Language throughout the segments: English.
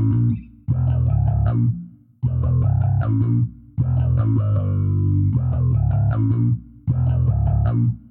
Thank you.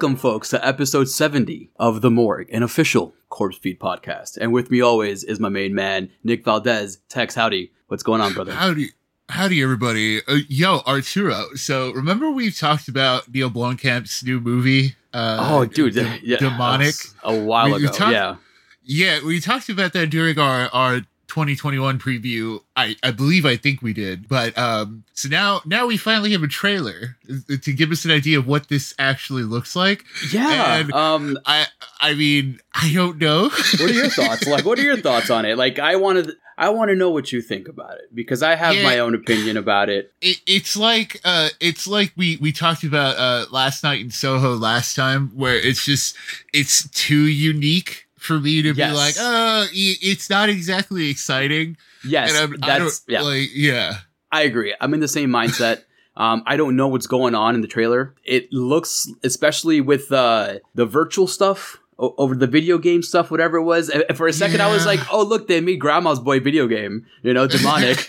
Welcome, folks, to episode 70 of The Morgue, an official Corpsefeed podcast. And with me always is my main man, Nick Valdez. Tex, howdy. What's going on, brother? Howdy. Howdy, everybody. Uh, yo, Arturo. So, remember we've talked about Neill Blomkamp's new movie? Uh, oh, dude. D- yeah, Demonic. A while We- we ago. talked- yeah. Yeah, we talked about that during our, our 2021 preview. I, I believe I think we did. But um so now now we finally have a trailer to give us an idea of what this actually looks like. Yeah. And- um, I I mean, I don't know. what are your thoughts? Like, what are your thoughts on it? Like, I wanted. I want to know what you think about it because I have Yeah. my own opinion about it. it, it's like uh it's like we we talked about uh last night in Soho last time where it's just it's too unique for me to Yes. be like uh i- it's not exactly exciting Yes, and I'm, that's yeah. like yeah I agree. I'm in the same mindset. Um, I don't know what's going on in the trailer. It looks, especially with uh, the virtual stuff over the video game stuff, whatever it was. And for a second, I was like, "Oh, look, they made Grandma's Boy video game." You know, demonic.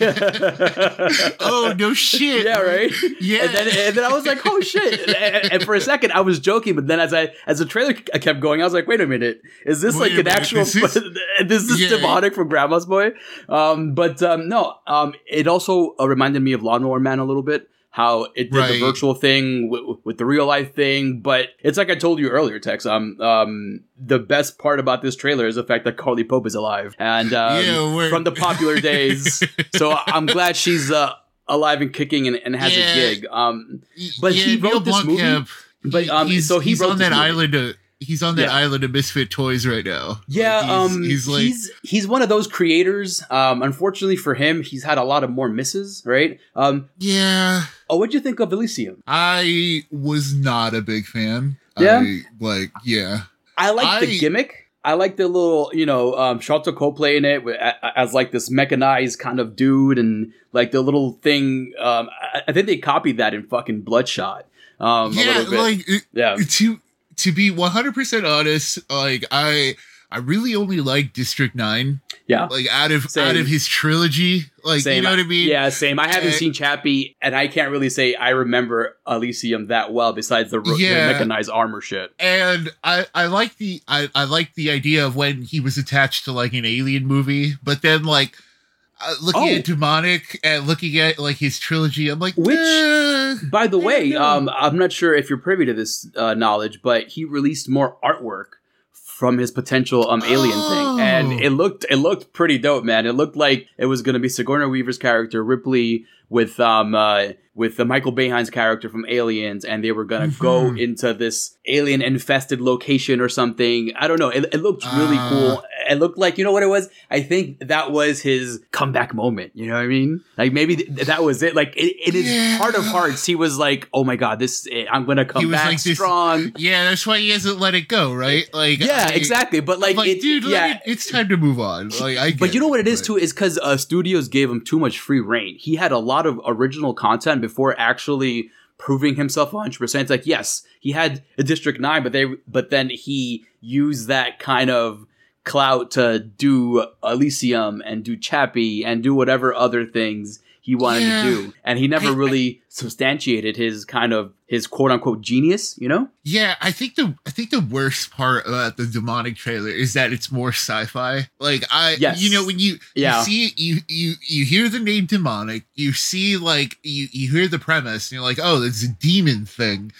oh no shit yeah, right. yeah And then, and then I was like, "Oh shit!" And, and for a second, I was joking, but then as I as the trailer kept going, I was like, "Wait a minute, is this Wait like an minute, actual? this is- this is Yeah. demonic from Grandma's Boy?" Um, but um, no, um, it also uh, reminded me of Lawnmower Man a little bit. How it did Right. the virtual thing with, with the real life thing, but it's like I told you earlier, Tex. Um, um, the best part about this trailer is the fact that Carly Pope is alive, and um, Yeah, from the popular days. so I'm glad she's uh, alive and kicking and, and has Yeah. a gig. Um, But yeah, he Neill wrote this movie? But, um, he's, so he he's wrote on that movie. island of he's on that Yeah. island of misfit toys right now Yeah, Like, he's, um, he's like he's he's one of those creators. Um, unfortunately for him, he's had a lot of more misses. Right. Um. yeah Oh, what'd you think of Elysium? I was not a big fan. Yeah? I, like, yeah. I like the gimmick. I like the little, you know, um, Sharlto Copley in it as like this mechanized kind of dude, and like the little thing. Um, I, I think they copied that in fucking Bloodshot. Um, yeah, like it- yeah, to to be 100% honest, like I I really only like District 9. yeah. Like out of Same. out of his trilogy, like Same. you know what I mean? Yeah, same. I haven't Uh, seen Chappie, and I can't really say I remember Elysium that well. Besides the, ro- the Yeah. mechanized armor shit. And I I like the I I like the idea of when he was attached to like an alien movie, but then like uh, looking Oh. at demonic and looking at like his trilogy, I'm like, Which- eh. By the way, um, I'm not sure if you're privy to this uh, knowledge, but he released more artwork from his potential um alien Oh. thing, and it looked it looked pretty dope, man. It looked like it was going to be Sigourney Weaver's character Ripley with um uh, with the Michael Biehn's character from Aliens, and they were going to go into this alien infested location or something. I don't know. It, it looked really Ah. cool. It looked like you know what it was. I think that was his comeback moment. You know what I mean? Like maybe th- that was it. Like in, in his Yeah. heart of hearts, he was like, "Oh my god, this I'm gonna come back like this- strong." yeah, that's why he hasn't let it go, right? Like, Yeah, I- exactly. But like, like, it, dude, yeah. it's time to move on. Like, I. but you know what it is too is because uh, studios gave him too much free reign. He had a lot of original content before actually proving himself 100. percent It's like yes, he had a District Nine, but they but then he used that kind of clout to do Elysium and do Chappie and do whatever other things he wanted Yeah. to do, and he never I- I- really substantiated his kind of his quote unquote genius. You know? Yeah, I think the I think the worst part about the demonic trailer is that it's more sci-fi. Like I, Yes. you know, when you Yeah. you see you you you hear the name demonic, you see like you you hear the premise, and you're like, oh, it's a demon thing,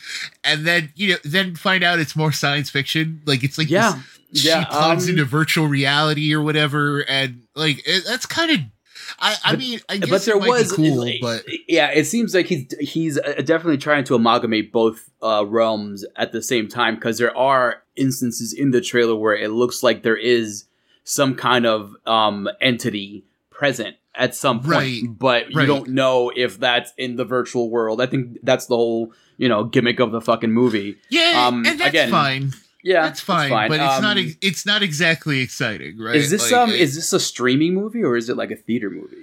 and then you know then find out it's more science fiction. Like it's like Yeah. this, Yeah, she plugs um, into virtual reality or whatever, and like it, that's kind of. I, I But- mean, I guess but there was cool, it- but yeah it seems like he's he's uh, definitely trying to amalgamate both uh, realms at the same time because there are instances in the trailer where it looks like there is some kind of um, entity present at some point, Right. but you don't know if that's in the virtual world. I think that's the whole you know gimmick of the fucking movie. Yeah, Um, and that's again, fine. Yeah, that's fine, but it's Um, not. ex- It's not exactly exciting, right? Is this Like, um? uh, Is this a streaming movie or is it like a theater movie?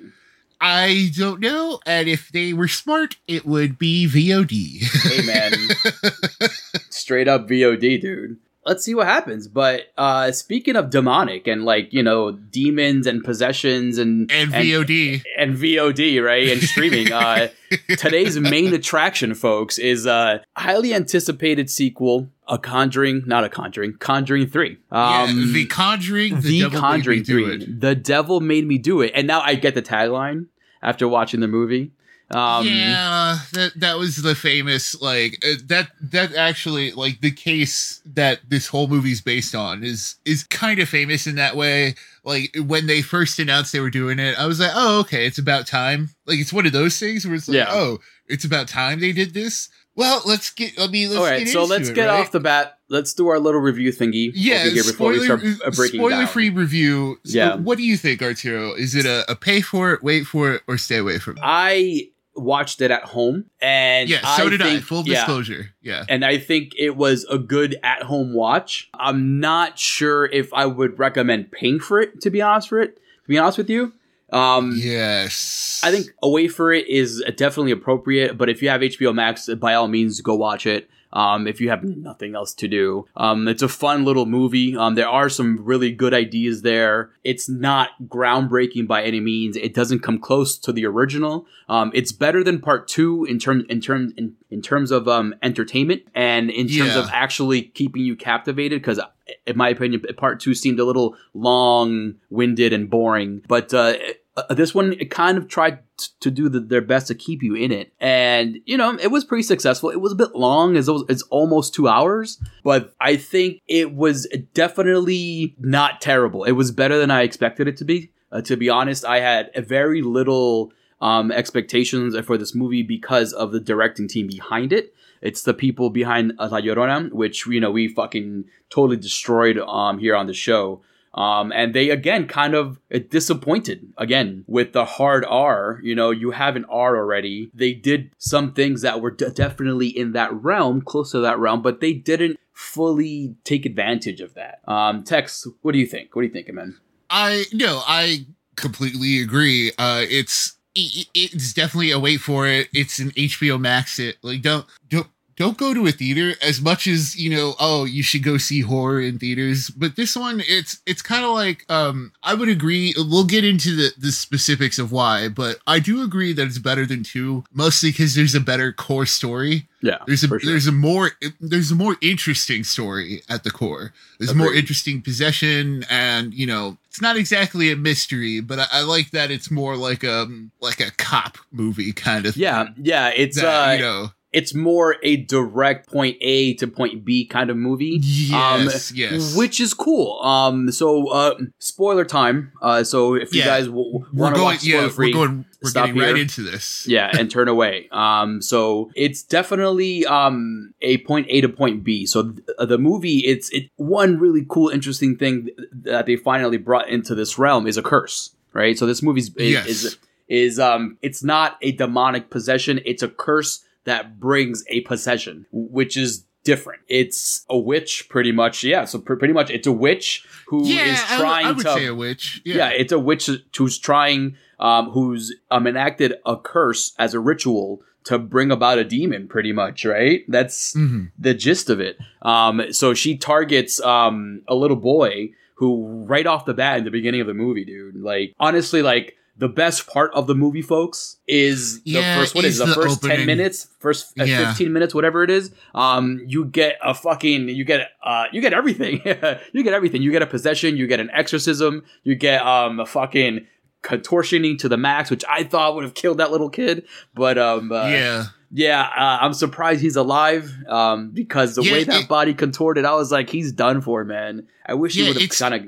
I don't know. And if they were smart, it would be VOD. Hey man, straight up VOD, dude. Let's see what happens. But uh speaking of demonic and like you know demons and possessions and and VOD. and VOD, right? And streaming. uh, today's main attraction, folks, is a highly anticipated sequel, A Conjuring, not A Conjuring, Conjuring 3. Um, yeah, The Conjuring. The, The Devil Made Me Conjuring Do 3. It. The Devil Made Me Do It. And now I get the tagline after watching the movie. Um, yeah, that that was the famous like uh, that that actually like the case that this whole movie's based on is is kind of famous in that way. Like when they first announced they were doing it, I was like, oh okay, it's about time. Like it's one of those things where it's like, Yeah. oh, it's about time they did this. Well, let's get. I mean, let's All right, get so let's it, get right? off the bat. Let's do our little review thingy. Yeah, over here before we spoiler, start uh, breaking spoiler free review. So Yeah. what do you think, Arturo? Is it a, a pay for it, wait for it, or stay away from it? I watched it at home, and yeah, so I did I. Full yeah, disclosure. Yeah. and I think it was a good at home watch. I'm not sure if I would recommend paying for it. To be honest, for it, to be honest with you, um, Yes. I think away for it is definitely appropriate. But if you have HBO Max, by all means, go watch it. Um, if you have nothing else to do, um, it's a fun little movie. Um, there are some really good ideas there. It's not groundbreaking by any means. It doesn't come close to the original. Um, it's better than part two in terms in terms in, in terms of um, entertainment and in terms Yeah. of actually keeping you captivated. Because in my opinion, part two seemed a little long winded and boring. But uh, uh, this one kind of tried t- to do the, their best to keep you in it, and you know it was pretty successful. It was a bit long, as it's almost two hours, but I think it was definitely not terrible. It was better than I expected it to be. Uh, to be honest, I had a very little um, expectations for this movie because of the directing team behind it. It's the people behind uh, La Llorona, which you know we fucking totally destroyed um, here on the show. Um, and they again kind of disappointed again with the hard R. You know, you have an R already. They did some things that were de- definitely in that realm, close to that realm, but they didn't fully take advantage of that. Um, Tex, what do you think? What do you think, man? I no, I completely agree. Uh, it's it's definitely a wait for it. It's an HBO Max. It like don't don't don't go to a theater as much as you know. Oh, you should go see horror in theaters. But this one, it's it's kind of like um, I would agree. We'll get into the the specifics of why, but I do agree that it's better than two, mostly because there's a better core story. Yeah, There's a sure. there's a more there's a more interesting story at the core. There's more interesting possession, and you know it's not exactly a mystery, but I, I like that it's more like um like a cop movie kind of. yeah, thing yeah. It's that, uh, you know it's more a direct point A to point B kind of movie. yes yes Um, Which is cool. Um, so uh, spoiler time. Uh, so if you guys w- want to watch yeah free, we're going we're stop getting right into this. yeah, and turn away. Um, so it's definitely um a point A to point B. So th- uh, the movie, it's it one really cool, interesting thing th- that they finally brought into this realm is a curse, right? So this movie's is Yes. is, is um it's not a demonic possession; it's a curse that brings a possession, which is different. It's a witch, pretty much. Yeah, so pr- pretty much, it's a witch who is Yeah, I would- trying I would to say a witch. yeah. Yeah, it's a witch who's trying, um, who's um, enacted a curse as a ritual to bring about a demon, pretty much, right? That's Mhm. the gist of it. Um, so she targets um, a little boy who, right off the bat in the beginning of the movie, dude, like, honestly, like, the best part of the movie, folks, is the Yeah, first what is the, the first ten minutes, first uh, Yeah. fifteen minutes, whatever it is. Um, you get a fucking, you get, uh, you get everything. you get everything. You get a possession. You get an exorcism. You get um a fucking contortioning to the max, which I thought would have killed that little kid. But um, uh, yeah. yeah, uh, I'm surprised he's alive. Um, because the Yeah, way that it- body contorted, I was like, he's done for, man. I wish Yeah, he would have kind of,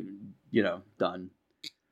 you know, done.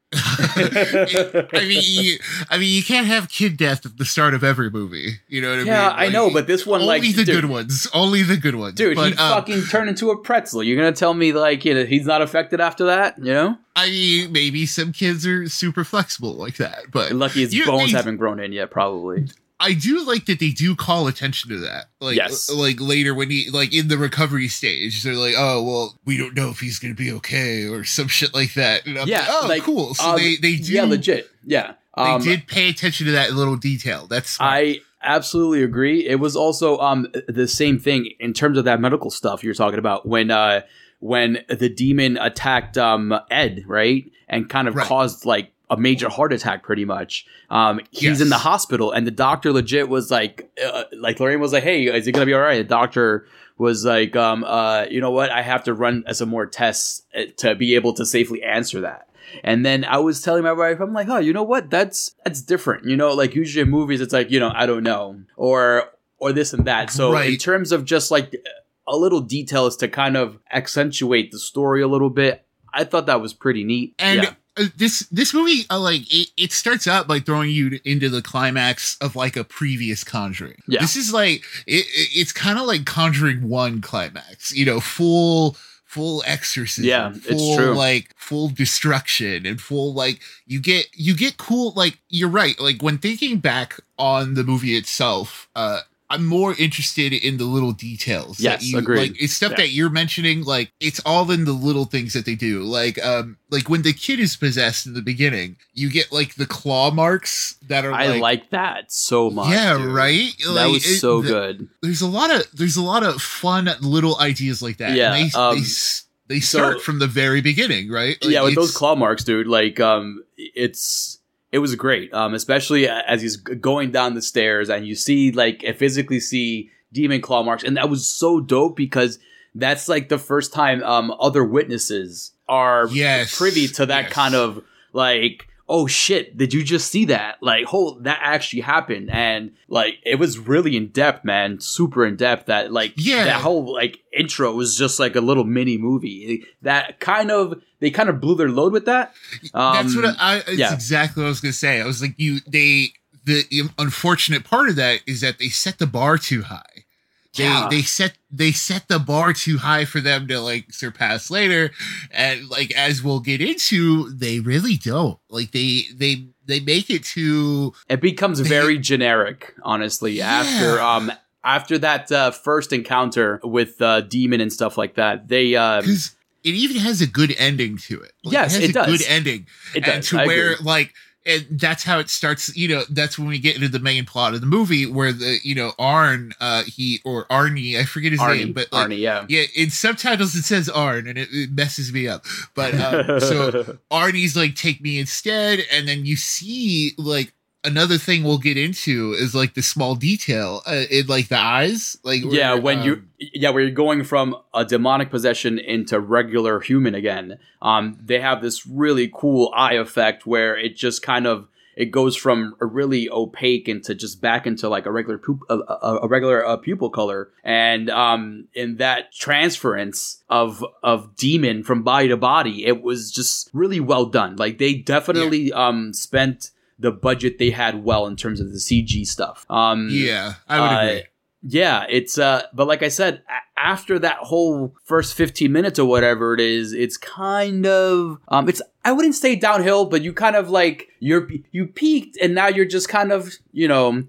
I mean, you, I mean, you can't have kid death at the start of every movie. You know what I mean? Yeah, I know, but this one, only like, the dude, good ones. Only the good ones. dude, but, he um, fucking turned into a pretzel. You're gonna tell me like you know, he's not affected after that? You know, I mean, maybe some kids are super flexible like that, but lucky his bones they- haven't grown in yet, probably. I do like that they do call attention to that. Like, Yes. like later when he, like in the recovery stage, they're like, "Oh, well, we don't know if he's gonna be okay," or some shit like that. And I'm Yeah, like, "Oh, like, cool." So um, they they do, yeah, legit, yeah. They Um, did pay attention to that little detail. That's smart. I absolutely agree. It was also um the same thing in terms of that medical stuff you're talking about when uh when the demon attacked um Ed, right? And kind of Right. caused like a major heart attack pretty much. Um he's Yes. in the hospital and the doctor legit was like uh, like Lorraine was like, "Hey, is he going to be all right?" The doctor was like um uh you know what? I have to run some more tests uh, to be able to safely answer that. And then I was telling my wife, I'm like, oh, you know what? That's that's different. You know, like usually in movies, it's like, you know, I don't know, or or this and that. So in terms of just like a little details to kind of accentuate the story a little bit, I thought that was pretty neat. and yeah, this this movie, uh, like it, it starts out by throwing you into the climax of like a previous Conjuring. Yeah. This is like it, it- it's kind of like Conjuring One climax. You know, full full exorcism. Yeah, it's full, true. Like full destruction and full like you get you get cool. Like you're right. Like when thinking back on the movie itself, uh. I'm more interested in the little details. that Yes, you, agreed. Like it's stuff Yeah. that you're mentioning. Like it's all in the little things that they do. Like um, like when the kid is possessed in the beginning, you get like the claw marks that are. I like, like that so much. Yeah, dude. right. That Like, was it- so the- good. There's a lot of there's a lot of fun little ideas like that. Yeah, and they, um, they they so- start from the very beginning, right? Like, yeah, with those claw marks, dude. Like, um, it's it was great. Um, especially as he's going down the stairs and you see like I physically see demon claw marks, and that was so dope because that's like the first time um other witnesses are Yes, privy to that yes. kind of like oh shit did you just see that like hold that actually happened and like it was really in depth man super in depth that like Yeah. that whole like intro was just like a little mini movie that kind of they kind of blew their load with that um, That's what I. I it's yeah. exactly what I was gonna say. I was like, you. They. The unfortunate part of that is that they set the bar too high. They Yeah. they set they set the bar too high for them to like surpass later, and like as we'll get into, they really don't. Like they they they make it too. it becomes very generic honestly after um after that uh, first encounter with uh, demon and stuff like that they because it even has a good ending to it. Like, Yes, has it a does. good ending, it and to I where agree. like and that's how it starts. You know, that's when we get into the main plot of the movie, where the you know Arn, uh, he or Arnie, I forget his Arnie, name, but like, Arnie, yeah. yeah, in subtitles it says Arn, and it, it messes me up. But um, so Arnie's like, take me instead. And then you see like another thing we'll get into is like the small detail uh, in like the eyes. Like, yeah, when um, you yeah, where you're going from a demonic possession into regular human again. Um, they have this really cool eye effect where it just kind of it goes from a really opaque into just back into like a regular pup- a, a, a regular uh, pupil color, and um, in that transference of of demon from body to body, it was just really well done. Like they definitely um spent the budget they had well in terms of the CG stuff. Um, yeah, I would uh, agree. yeah, it's uh but like I said, a- after that whole first 15 minutes or whatever it is, it's kind of um it's I wouldn't say downhill, but you kind of like you're you peaked and now you're just kind of, you know,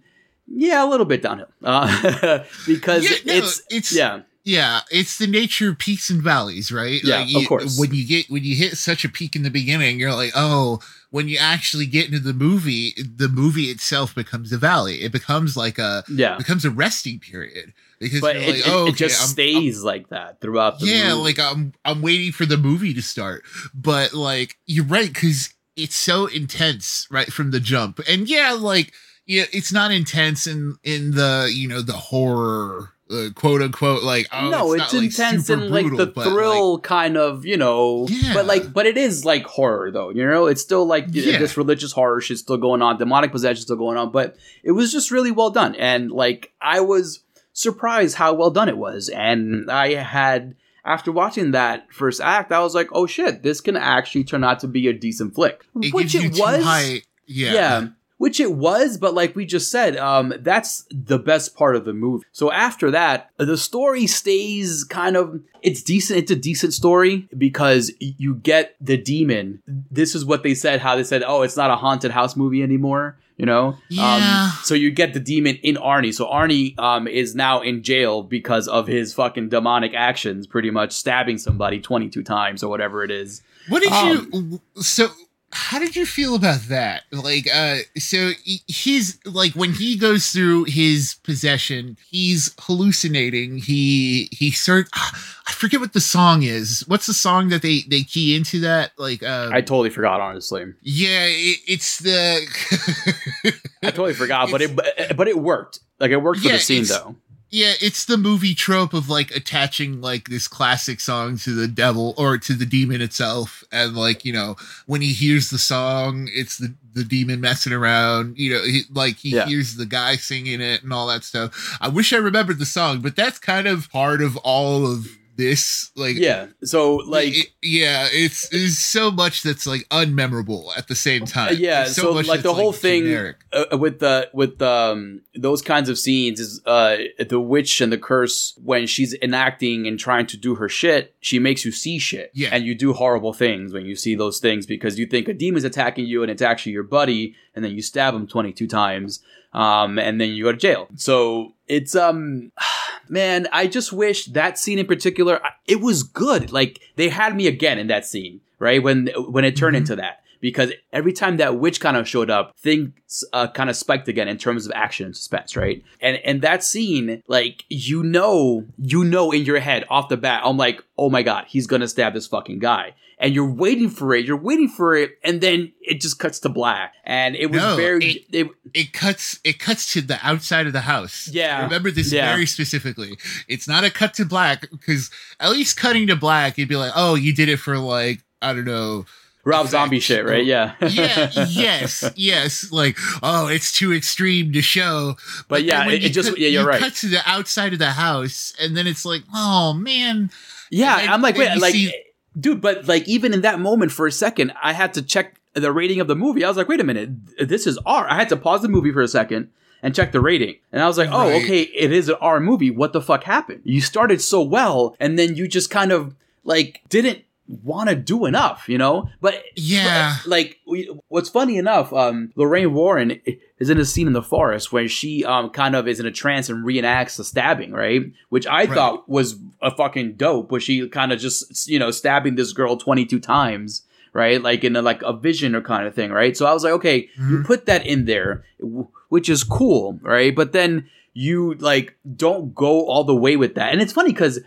yeah, a little bit downhill. Uh because Yeah, no, it's it's- yeah. Yeah, it's the nature of peaks and valleys, right? Yeah, you, of course. When you get when you hit such a peak in the beginning, you're like, oh. When you actually get into the movie, the movie itself becomes a valley. It becomes like a Yeah. becomes a resting period because But it, like, it- oh, it okay, just I'm- stays like that throughout the yeah movie. like i'm i'm waiting for the movie to start but like you're right because it's so intense right from the jump and yeah like yeah it's not intense in in the you know the horror uh, quote unquote like oh no, it's, it's, not, like, intense super and like brutal, the but, like, thrill kind of, you know. Yeah. But like, but it is like horror though, you know. It's still like Yeah. this religious horror shit's still going on, demonic possession still going on. But it was just really well done, and like I was surprised how well done it was, and I had after watching that first act, I was like, oh shit, this can actually turn out to be a decent flick. It Which it was. yeah. yeah. Which it was, but like we just said, um, that's the best part of the movie. So after that, the story stays kind of it's decent. It's a decent story because you get the demon. This is what they said. How they said, oh, it's not a haunted house movie anymore. You know, Yeah. Um, so you get the demon in Arnie. So Arnie um, is now in jail because of his fucking demonic actions, pretty much stabbing somebody twenty two times or whatever it is. What did Um, you so how did you feel about that? Like uh so he's like when he goes through his possession, he's hallucinating. He he cert I forget what the song is. What's the song that they they key into that? Like uh I totally forgot, honestly. yeah, it, it's the I totally forgot, but it but, but it worked. Like it worked for Yeah, the scene though. Yeah, it's the movie trope of like attaching like this classic song to the devil or to the demon itself, and like you know when he hears the song, it's the the demon messing around. You know, he, like he Yeah. hears the guy singing it and all that stuff. I wish I remembered the song, but that's kind of part of all of this. Like, Yeah. So like it- yeah, it's it's so much that's like unmemorable at the same time. yeah, There's so, much like the whole thing uh, with the with um those kinds of scenes is uh the witch and the curse when she's enacting and trying to do her shit, she makes you see shit. Yeah. And you do horrible things when you see those things because you think a demon's attacking you and it's actually your buddy and then you stab him 22 times um and then you go to jail. So it's um man, I just wish that scene in particular it was good. Like they had me again in that scene, right? When when it turned Mhm. into that because every time that witch kind of showed up, things uh, kind of spiked again in terms of action and suspense, right? And and that scene, like you know, you know in your head off the bat, I'm like, oh my god, he's gonna stab this fucking guy, and you're waiting for it, you're waiting for it, and then it just cuts to black, and it was No, very, it, it cuts it cuts to the outside of the house. Yeah. remember this Yeah. very specifically. It's not a cut to black because at least cutting to black, you'd be like, oh, you did it for like I don't know. Rob effects Zombie shit, right? Yeah, yeah, yes, yes. Like, oh, it's too extreme to show. But yeah, it- it just- cut- yeah, you're you right. Cut to the outside of the house, and then it's like, oh man, Yeah, then- I'm like, wait, like, see- dude, but like, even in that moment for a second, I had to check the rating of the movie. I was like, wait a minute, this is R. I had to pause the movie for a second and check the rating. And I was like, oh, Right. okay, it is an R movie. What the fuck happened? You started so well, and then you just kind of like didn't want to do enough, you know? But Yeah. like we, what's funny enough, um, Lorraine Warren is in a scene in the forest where she um kind of is in a trance and reenacts the stabbing, right? Which I Right. thought was a fucking dope. Where she kind of just you know stabbing this girl twenty two times, right? Like in a, like a vision or kind of thing, right? So I was like, okay, you Mhm. put that in there, which is cool, right? But then you like don't go all the way with that and it's funny because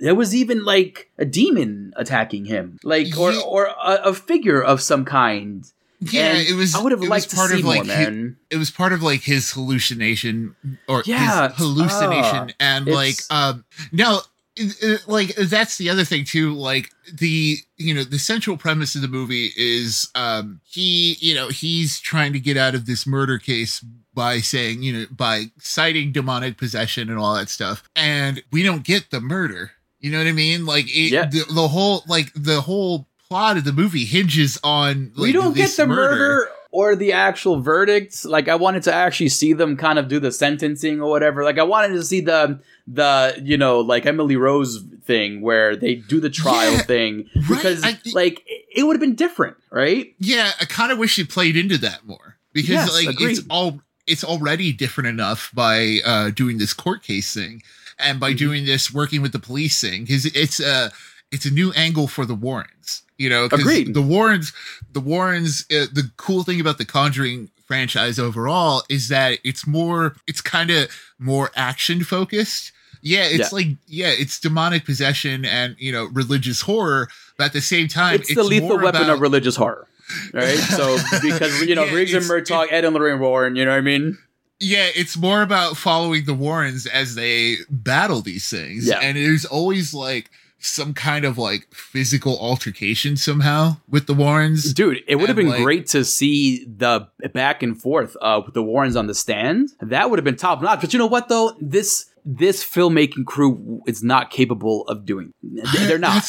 there was even like a demon attacking him like or Yeah. or a, a figure of some kind yeah. And it was. i would have liked to part see of more like hi- man it was part of like his hallucination or Yeah, his hallucination ah, and like um now it- it- like that's the other thing too like the you know the central premise of the movie is um he you know he's trying to get out of this murder case by saying you know by citing demonic possession and all that stuff and we don't get the murder you know what i mean like it, Yeah. the, the whole like the whole plot of the movie hinges on we don't get the murder. Or the actual verdict like i wanted to actually see them kind of do the sentencing or whatever. Like i wanted to see the the you know like emily rose thing where they do the trial Yeah, thing. Right, because I- like it, it would have been different right? Yeah, I kind of wish it played into that more. Because Yes, like agreed. it's all it's already different enough by uh doing this court case thing and by Mhm. doing this working with the police thing. Because it's a it's a new angle for the Warrens. You know, Agreed. The Warrens, the Warrens. Uh, the cool thing about the Conjuring franchise overall is that it's more it's kind of more action focused. Yeah, it's Yeah. like yeah, it's demonic possession and you know religious horror, but at the same time, it's, the lethal weapon about- of religious horror right so because you know Yeah, riggs and it's- murtaugh ed and lorraine warren you know what i mean Yeah, it's more about following the Warrens as they battle these things. Yeah. And there's always like some kind of like physical altercation somehow with the Warrens. Dude, it would have been like- great to see the back and forth uh, with the Warrens on the stand. That would have been top notch. But you know what, though? This this filmmaking crew is not capable of doing. They're not.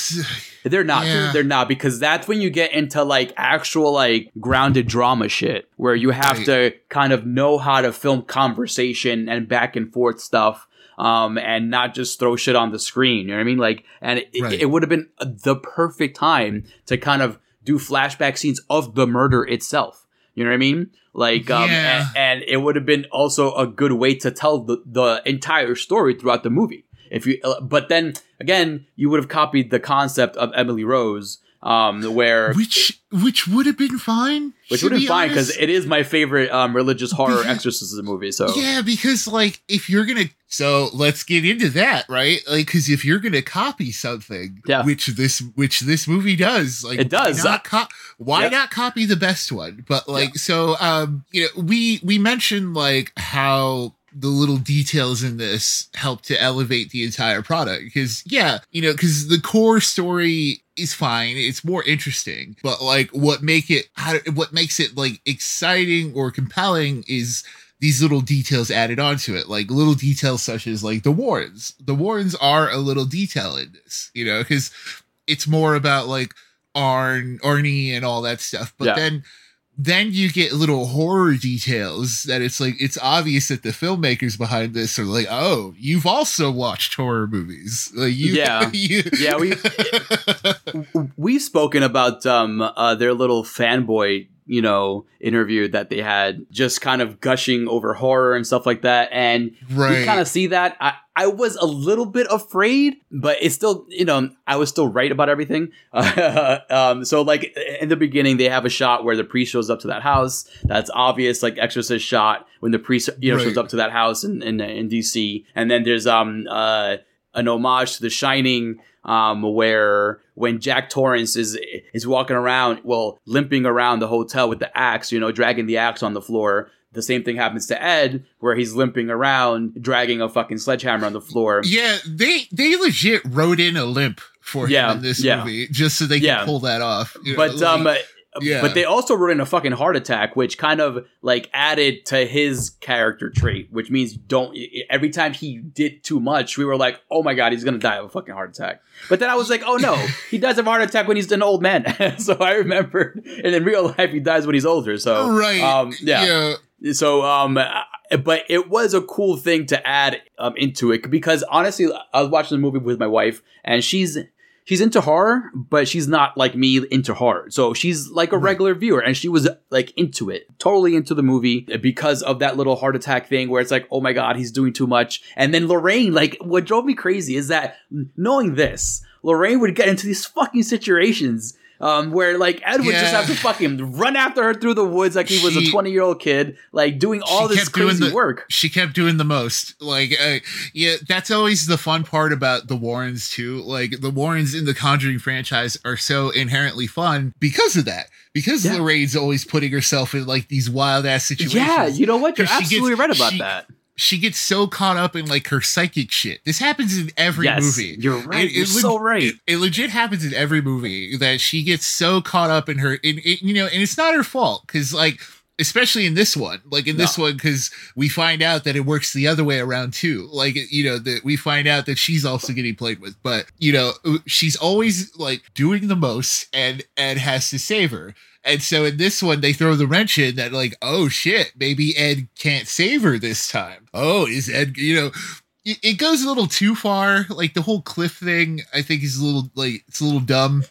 They're not. Yeah. They're not because that's when you get into like actual like grounded drama shit where you have Right. to kind of know how to film conversation and back and forth stuff. Um, and not just throw shit on the screen. You know what I mean? Like, and it, Right. it would have been the perfect time to kind of do flashback scenes of the murder itself. You know what I mean? Like, um, Yeah. and, and it would have been also a good way to tell the, the entire story throughout the movie. If you, uh, but then again, you would have copied the concept of Emily Rose, um, where which which would have been fine. which would have be been fine because it is my favorite um, religious horror Because- exorcism movie. So Yeah, because like if you're gonna, so let's get into that, right? Like, because if you're gonna copy something, Yeah. which this which this movie does, like It does. Why not, co- why not copy the best one? But like, so um, you know, we we mentioned like how the little details in this help to elevate the entire product because yeah you know because the core story is fine it's more interesting but like what make it how, what makes it like exciting or compelling is these little details added onto it like little details such as like the warrens the warrens are a little detail in this you know because it's more about like arn arnie and all that stuff but Yeah. then then you get little horror details that it's like it's obvious that the filmmakers behind this are like oh you've also watched horror movies like you Yeah. you, Yeah, we- we've spoken about um, uh, their little fanboy, you know, interview that they had, just kind of gushing over horror and stuff like that, and right we kind of see that. I, I was a little bit afraid, but it's still, you know, I was still right about everything. um, so, like in the beginning, they have a shot where the priest shows up to that house. That's obvious, like Exorcist shot when the priest, you know, Right. shows up to that house in in, in DC. And then there's um uh an homage to The Shining. Um, where when Jack Torrance is is walking around, well, limping around the hotel with the axe, you know, dragging the axe on the floor, the same thing happens to Ed, where he's limping around, dragging a fucking sledgehammer on the floor. yeah they they legit wrote in a limp for Yeah, him in this yeah. movie just so they Yeah. can pull that off you know, But like- um, yeah. but they also wrote in a fucking heart attack, which kind of like added to his character trait, which means don't. Every time he did too much, we were like, oh my god, he's gonna die of a fucking heart attack. But then I was like, oh no, he dies of a heart attack when he's an old man. so I remembered, and in real life, he dies when he's older. So right um, yeah. yeah So, um, but it was a cool thing to add um, into it because honestly, I was watching the movie with my wife, and she's she's into horror, but she's not like me into horror. So she's like a mm-hmm. regular viewer, and she was like into it, totally into the movie because of that little heart attack thing where it's like, oh my god, he's doing too much. And then Lorraine, like, what drove me crazy is that knowing this, Lorraine would get into these fucking situations. Um, where like Ed would just Yeah. have to fucking run after her through the woods like he was a 20 year old kid, like doing all this crazy the- work. she kept doing the most like uh, yeah that's always the fun part about the warrens too like the warrens in the conjuring franchise are so inherently fun because of that because Yeah. lorraine's always putting herself in like these wild ass situations Yeah, you know what? You're she gets- absolutely right about she- that. She gets so caught up in like her psychic shit this happens in every yes, movie you're right. It- you're it so right. It, it legit happens in every movie that she gets so caught up in her, in, in you know, and it's not her fault because, like, especially in this one, like in this one, because we find out that it works the other way around too. Like, you know, that we find out that she's also getting played with, but you know, she's always like doing the most, and and has to save her. And so in this one, they throw the wrench in that, like, oh shit, maybe Ed can't save her this time. Oh, is Ed, you know, it, it goes a little too far. Like the whole cliff thing, I think is a little like it's a little dumb.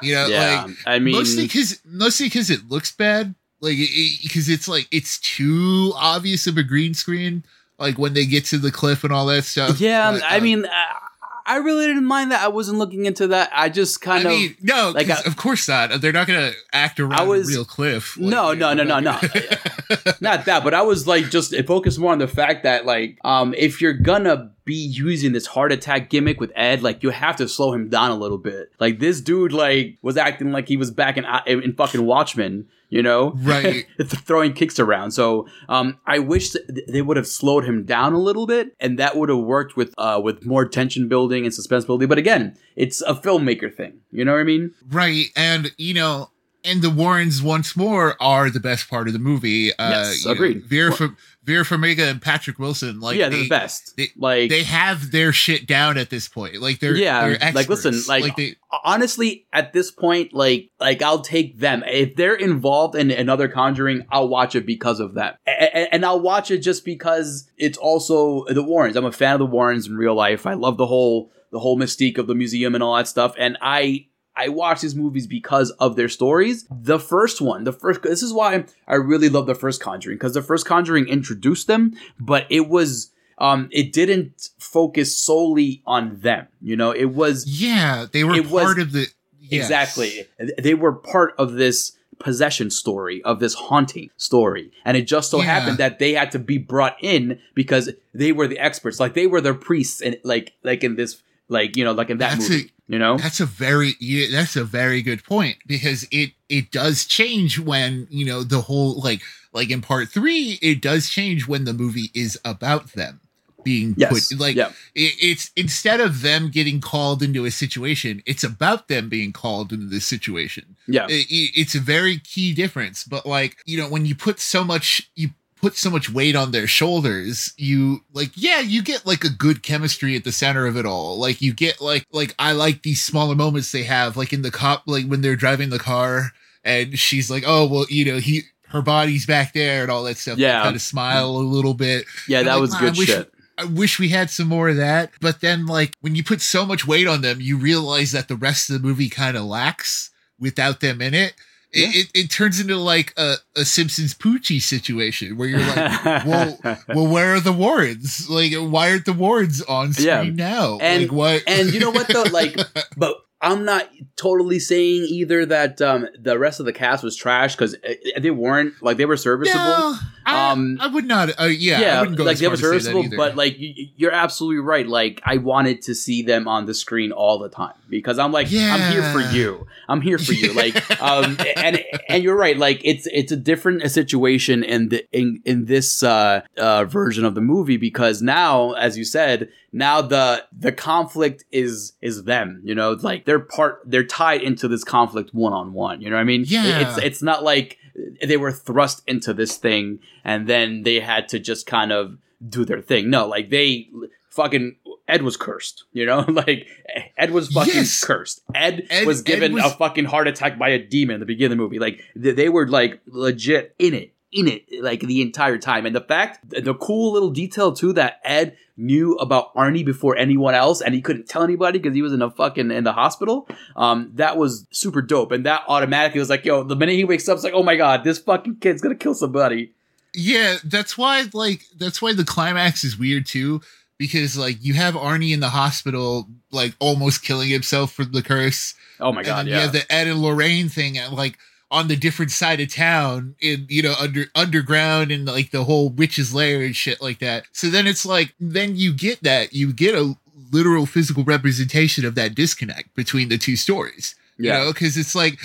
You know, yeah, like I mean, mostly because mostly because it looks bad. Like because it's like it's too obvious of a green screen. Like when they get to the cliff and all that stuff. yeah, But, I uh, mean, I, I really didn't mind that. I wasn't looking into that. I just I kind of. mean, no, like I- of course not. They're not gonna act around I was- a real cliff. Like, No, no, no, no, no. not- that, but I was like just focused more on the fact that like um if you're gonna be using this heart attack gimmick with Ed, like you have to slow him down a little bit. Like this dude like was acting like he was back in in fucking Watchmen, you know, Right. throwing kicks around. So um I wish th- they would have slowed him down a little bit, and that would have worked with uh with more tension building and suspense building. But again, it's a filmmaker thing. You know what I mean? Right. And, you know, and the Warrens once more are the best part of the movie. Uh, yes, you know, agreed. Vera, Well- Vera Farmiga and Patrick Wilson, like yeah, they're they, the best. they- like they have their shit down at this point. Like they're Yeah, they're like, listen, experts. like- they, honestly, at this point, like like I'll take them if they're involved in another Conjuring. I'll watch it because of them, and I'll watch it just because it's also the Warrens. I'm a fan of the Warrens in real life. I love the whole the whole mystique of the museum and all that stuff, and I. I watch these movies because of their stories. The first one, the first, this is why I really love the first Conjuring because the first Conjuring introduced them, but it was, um, it didn't focus solely on them. You know, it was yeah, they were It was- part of the yes. Exactly. They were part of this possession story, of this haunting story. And it just so Yeah. happened that they had to be brought in because they were the experts. Like they were the priests and like like in this like, you know, like in that That's movie. You know? That's a very yeah, that's a very good point because it it does change when you know the whole like like in part three it does change when the movie is about them being Yes. put like yeah. it, it's instead of them getting called into a situation it's about them being called into this situation Yeah. it, it- it's a very key difference but like you know when you put so much you put so much weight on their shoulders you like yeah you get like a good chemistry at the center of it all like you get like like i like these smaller moments they have like in the cop like when they're driving the car and she's like oh well you know he her body's back there and all that stuff Yeah. kind of smile a little bit yeah, and that like, was good wish- shit. I wish we had some more of that. But then, like, when you put so much weight on them, you realize that the rest of the movie kind of lacks without them in it. Yeah. It, it, it turns into like a, a Simpsons Poochie situation where you're like, well, well, where are the Warrens? Like, why aren't the Warrens on screen Yeah. now? And- like, what? and you know what though? Like but I'm not totally saying either that um the rest of the cast was trash because they weren't like they were serviceable. no, I, Um, I would not. Uh, yeah, I wouldn't go like they were to say that serviceable, but like you, you're absolutely right. Like I wanted to see them on the screen all the time because I'm like I'm here for you. I'm here for you. Like um and and you're right. Like it's it's a different situation in the in in this uh uh version of the movie because now, as you said, now the the conflict is is them. You know, like they're part they're tied into this conflict one on one. You know what I mean? Yeah. It's it's not like they were thrust into this thing and then they had to just kind of do their thing. No, like they fucking Ed was cursed, you know? like Ed was fucking Yes. cursed. Ed, Ed- was Ed given was- a fucking heart attack by a demon at the beginning of the movie. Like th- they were like legit in it, in it like the entire time. And the fact the cool little detail too that Ed knew about Arnie before anyone else and he couldn't tell anybody because he was in a fucking in the hospital. Um that was super dope. And that automatically was like, yo, the minute he wakes up, it's like, oh my god, this fucking kid's gonna kill somebody. Yeah, that's why like that's why the climax is weird too because like you have Arnie in the hospital like almost killing himself for the curse. Oh my god, yeah. you have the Ed and Lorraine thing and like on the different side of town in you know under underground and like the whole witch's lair and shit like that. So then it's like then you get that you get a literal physical representation of that disconnect between the two stories. Yeah. You know, because it's like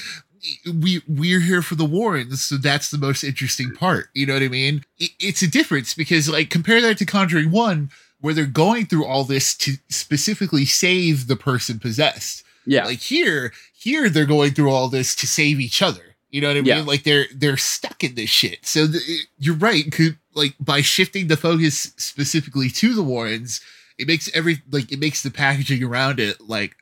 we we're here for the Warrens, so that's the most interesting part. You know what I mean? It, it's a difference because like compare that to Conjuring One, where they're going through all this to specifically save the person possessed. yeah. Like here, here they're going through all this to save each other. You know what I mean? Yeah. Like they're they're stuck in this shit. So the, you're right. Could, like by shifting the focus specifically to the Warrens, it makes every like it makes the packaging around it like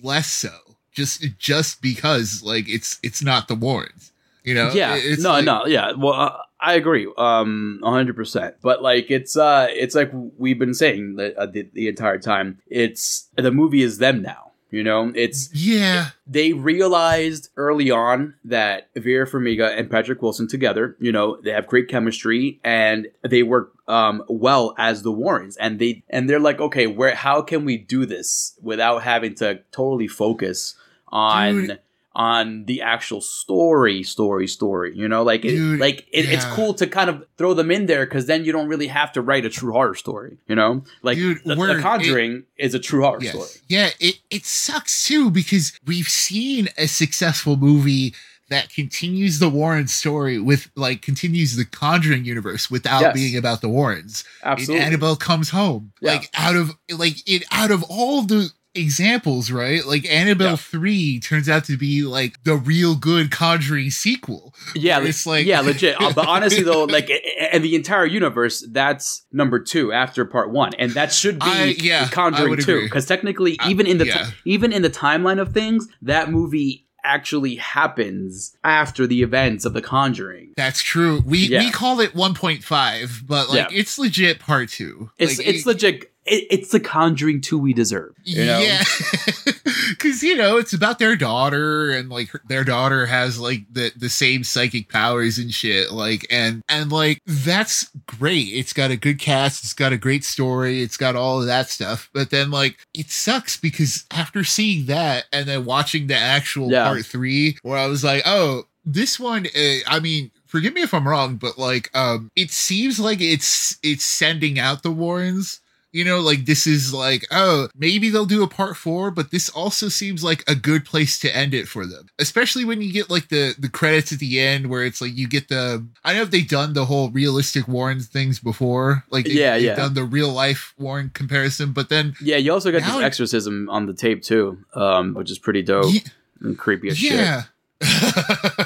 less so. Just just because like it's it's not the Warrens. You know? yeah it's no like- no yeah well uh, i agree um 100% but like it's uh it's like we've been saying the, uh, the, the entire time it's the movie is them now you know it's Yeah. they realized early on that Vera Farmiga and Patrick Wilson together, you know, they have great chemistry and they work um, well as the Warrens. And they and they're like, okay, where how can we do this without having to totally focus on Dude. On the actual story, story, story? You know, like it, Dude, like it, it's cool to kind of throw them in there because then you don't really have to write a true horror story. You know, like Dude, the, the Conjuring is a true horror Yes. story. Yeah, it, it sucks too because we've seen a successful movie that continues the Warren story with like continues the Conjuring universe without Yes. being about the Warrens. Absolutely. And Annabelle comes home. Yeah. Like out of like it out of all the examples, right? Like Annabelle Yeah. 3 turns out to be like the real good Conjuring sequel. Yeah, it's like yeah, legit. Uh, but honestly, though, like, and the entire universe, that's number two after part one, and that should be I- yeah, Conjuring would two, because technically, I- even in the yeah. even in the timeline of things, that movie actually happens after the events of The Conjuring. That's true. We Yeah. we call it 1.5, but like Yeah. it's legit part 2. It's Like, it's it- legit. It, it's the Conjuring two we deserve. You know? Yeah, because you know it's about their daughter, and like her- their daughter has like the the same psychic powers and shit. Like and and like that's great. It's got a good cast. It's got a great story. It's got all of that stuff. But then like it sucks because after seeing that and then watching the actual Yeah. part three, where I was like, oh, this one. Uh, I mean. Forgive me if I'm wrong, but like, um, it seems like it's it's sending out the Warrens you know, like this is like, oh, maybe they'll do a part four, but this also seems like a good place to end it for them. Especially when you get like the the credits at the end where it's like you get the I don't know if they've done the whole realistic Warren things before. Like they, Yeah, yeah. done the real life Warren comparison, but then Yeah, you also got this it- exorcism on the tape too, um, which is pretty dope Yeah. and creepy as shit. yeah.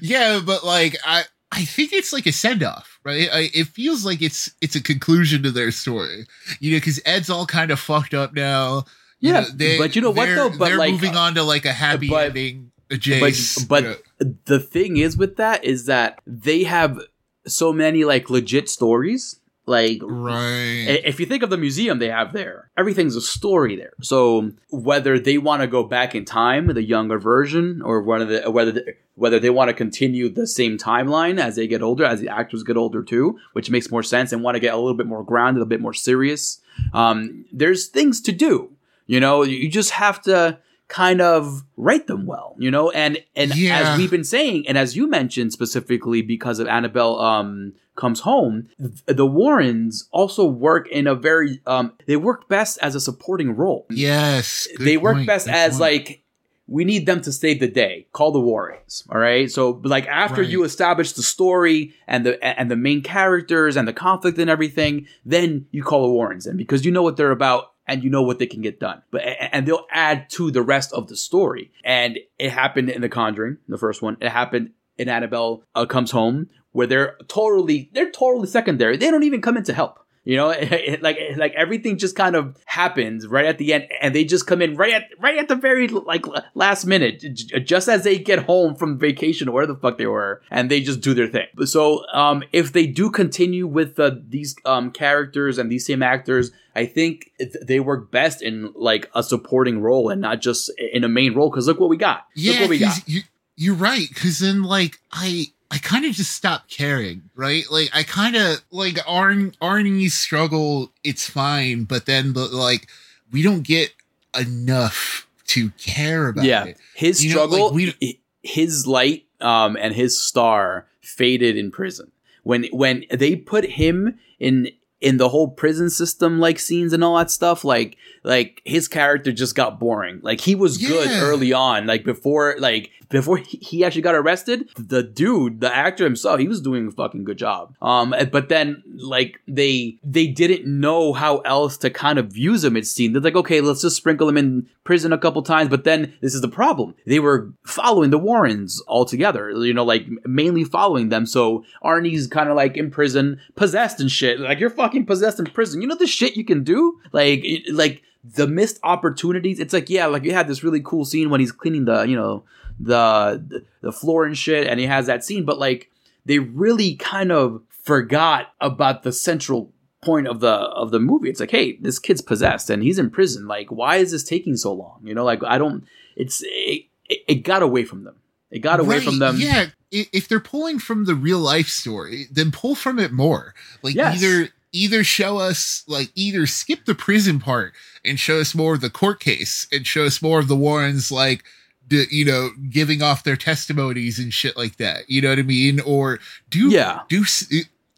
yeah, but like I I think it's like a send off, right? I, it feels like it's it's a conclusion to their story, you know, because Ed's all kind of fucked up now. You Yeah, know, they- but you know what though? But they're like, moving on to like a happy but- ending. Jace, but you know. the thing is with that is that they have so many like legit stories. Like right, if you think of the museum they have there, everything's a story there. So whether they want to go back in time, the younger version, or whether the, whether the, whether they want to continue the same timeline as they get older, as the actors get older too, which makes more sense, and want to get a little bit more grounded, a bit more serious. Um, there's things to do. You know, you just have to kind of write them well, you know, and and Yeah. as we've been saying, and as you mentioned specifically because of Annabelle um comes home, th- the Warrens also work in a very um they work best as a supporting role. yes, they work point, best as point. like we need them to save the day. Call the Warrens, all right? So like after Right. you establish the story and the and the main characters and the conflict and everything, then you call the Warrens in because you know what they're about and you know what they can get done. But and they'll add to the rest of the story. And it happened in The Conjuring, the first one. It happened in Annabelle uh, Comes Home, where they're totally they're totally secondary. They don't even come in to help. You know, like like everything just kind of happens right at the end, and they just come in right at right at the very like last minute, j- just as they get home from vacation or where the fuck they were, and they just do their thing. So, um, if they do continue with uh, these um characters and these same actors, I think it- they work best in like a supporting role and not just in a main role. Because look what we got. look yeah, what we got. you you're right. Because then like I. I kind of just stopped caring, right? Like I kind of like Arn Arnie's struggle. It's fine, but then the, like we don't get enough to care about yeah it. his You know, like, struggle we- his light um and his star faded in prison when when they put him in in the whole prison system like scenes and all that stuff like like his character just got boring like he was good early on like before like before he, actually got arrested the dude the actor himself he was doing a fucking good job. Um but then like they they didn't know how else to kind of use him it seemed. They're like okay let's just sprinkle him in prison a couple times but then this is the problem. They were following the warrens altogether you know like mainly following them. So arnie's kind of like in prison possessed and shit. Like you're fucking possessed in prison. You know the shit you can do? Like like the missed opportunities. It's like yeah like you had this really cool scene when he's cleaning the you know the the, floor and shit and he has that scene but like they really kind of forgot about the central point of the of the movie. It's like hey this kid's possessed and he's in prison. Like why is this taking so long? You know like i don't it's it, it, it got away from them. It got away Right, from them. Yeah, if they're pulling from the real life story, then pull from it more. Like Yes. either either show us like either skip the prison part and show us more of the court case and show us more of the Warrens like you know giving off their testimonies and shit like that. You know what I mean? Or do Yeah. do.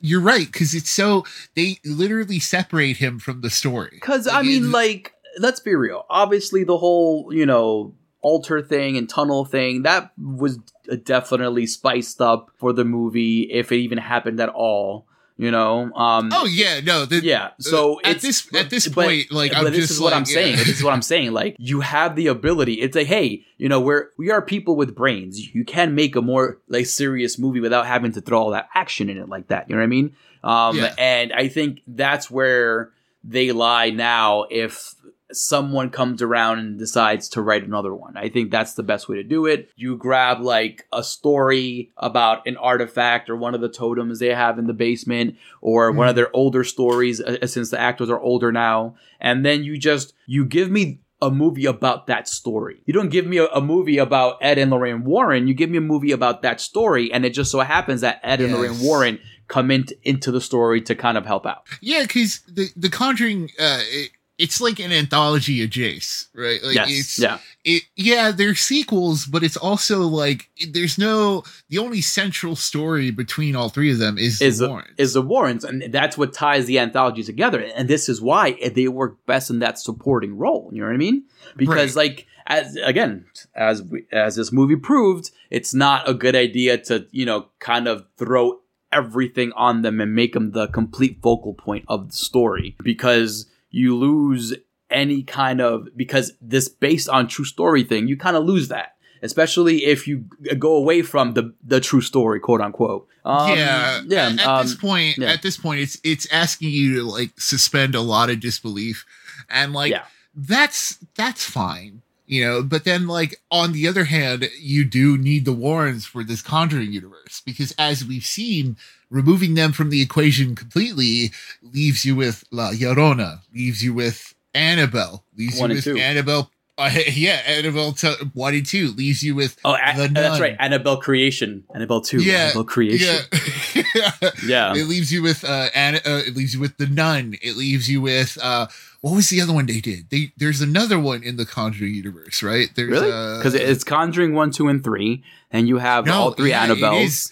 You're right because it's so they literally separate him from the story. Because I mean, like, let's be real. Obviously, the whole you know altar thing and tunnel thing that was definitely spiced up for the movie, if it even happened at all. You know, um, Oh yeah, no. The, yeah. So at it's, this at this but- point, like but I'm this just is what like, I'm saying. This is what I'm saying. Like you have the ability. It's like, hey, you know, we're we are people with brains. You can make a more like serious movie without having to throw all that action in it like that. You know what I mean? Um, Yeah. and I think that's where they lie now. If someone comes around and decides to write another one, I think that's the best way to do it. You grab like a story about an artifact or one of the totems they have in the basement or one of their older stories uh, since the actors are older now. And then you just you give me a movie about that story. You don't give me a, a movie about ed and lorraine warren. You give me a movie about that story and it just so happens that ed and lorraine warren come in, into the story to kind of help out. Yeah, because the the Conjuring, uh, it, it's like an anthology of Jace, right? Like yes it's yeah it yeah they're sequels but it's also like there's no the only central story between all three of them is, is the Warrens. is the Warrens, and that's what ties the anthology together. And this is why they work best in that supporting role. You know what I mean? Because like as again as we, as this movie proved, it's not a good idea to you know kind of throw everything on them and make them the complete focal point of the story because you lose any kind of because this based on true story thing you kind of lose that. Especially if you go away from the the true story quote unquote. Um, yeah. yeah at, at um, this point yeah. at this point it's it's asking you to like suspend a lot of disbelief. And like Yeah. that's that's fine you know but then like on the other hand you do need the warrens for this conjuring universe because as we've seen removing them from the equation completely leaves you with la llorona leaves you with annabelle leaves One you with two. annabelle uh, yeah annabelle t- one and two leaves you with Oh, a- that's right. Annabelle Creation. Annabelle 2. Yeah, Annabelle Creation. yeah Yeah. It leaves you with uh, Anna, uh it leaves you with the nun. It leaves you with uh what was the other one they did? They there's another one in the Conjuring universe, right? There's Really? uh, Because it's Conjuring 1, 2, and 3. And you have No, all three yeah, Annabelles.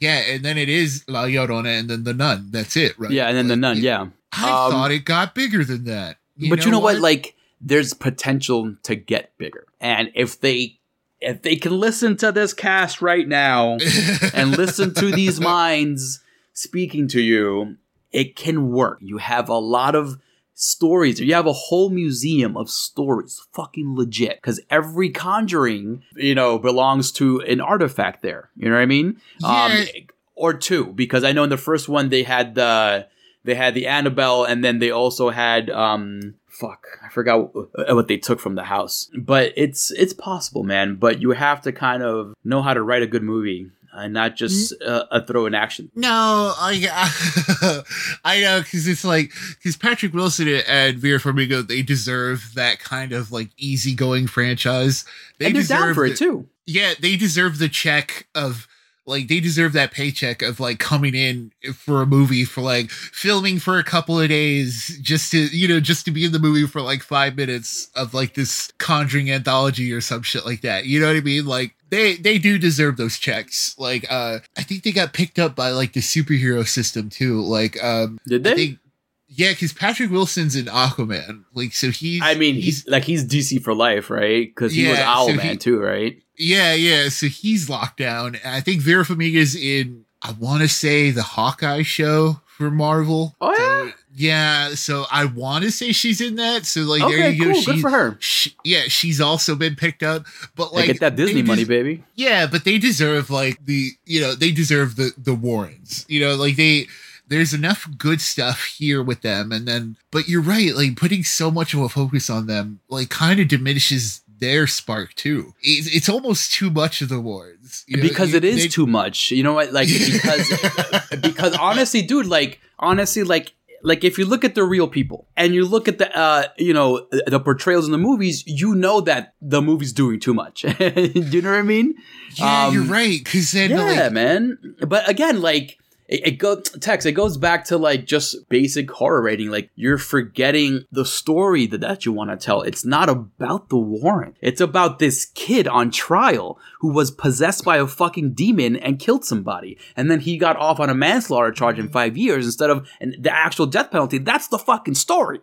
yeah, and then it is La Llorona and then the nun. That's it, right? Yeah, and then the nun. it- Yeah. I Um, thought it got bigger than that. but you know what? Like, there's potential to get bigger. And if they. If they can listen to this cast right now and listen to these minds speaking to you, it can work. You have a lot of stories. You have a whole museum of stories. Fucking legit. Because every conjuring, you know, belongs to an artifact there. You know what I mean? Um, or two. Because I know in the first one they had the they had the Annabelle and then they also had um fuck i forgot wh- what they took from the house but it's it's possible man but you have to kind of know how to write a good movie and not just uh, uh, throw in action. No, I I know because it's like because Patrick Wilson and Vera Farmiga they deserve that kind of like easygoing franchise. They and they're down deserve for the- it too. Yeah, they deserve the check of like they deserve that paycheck of like coming in for a movie for like filming for a couple of days just to you know just to be in the movie for like five minutes of like this conjuring anthology or some shit like that. You know what i mean? Like they they do deserve those checks. Like uh i think they got picked up by like the superhero system too. Like um did they yeah because patrick wilson's in aquaman like so he's i mean he's like he's dc for life right because he was Yeah, so owlman he- too right Yeah, yeah. So he's locked down. I think Vera Farmiga's in. I want to say the Hawkeye show for Marvel. Oh, yeah? So, yeah. So I want to say she's in that. So like, there you cool go. good for her she- yeah, she's also been picked up. But like like, get that disney they money baby Yeah, but they deserve like the you know they deserve the the Warrens. You know, like they. There's enough good stuff here with them, and then, but you're right. Like putting so much of a focus on them, like, kind of diminishes their spark too. It's, it's almost too much of the Warrens you know? because You- it is they- too much you know what like because because honestly dude like honestly like like if you look at the real people and you look at the uh you know the portrayals in the movies you know that the movie's doing too much do you know what i mean Yeah, um, you're right. Because yeah like, man but again like it, it goes text it goes back to like just basic horror rating like you're forgetting the story that, that you want to tell it's not about the warrant. it's about this kid on trial who was possessed by a fucking demon and killed somebody and then he got off on a manslaughter charge in five years instead of an, the actual death penalty that's the fucking story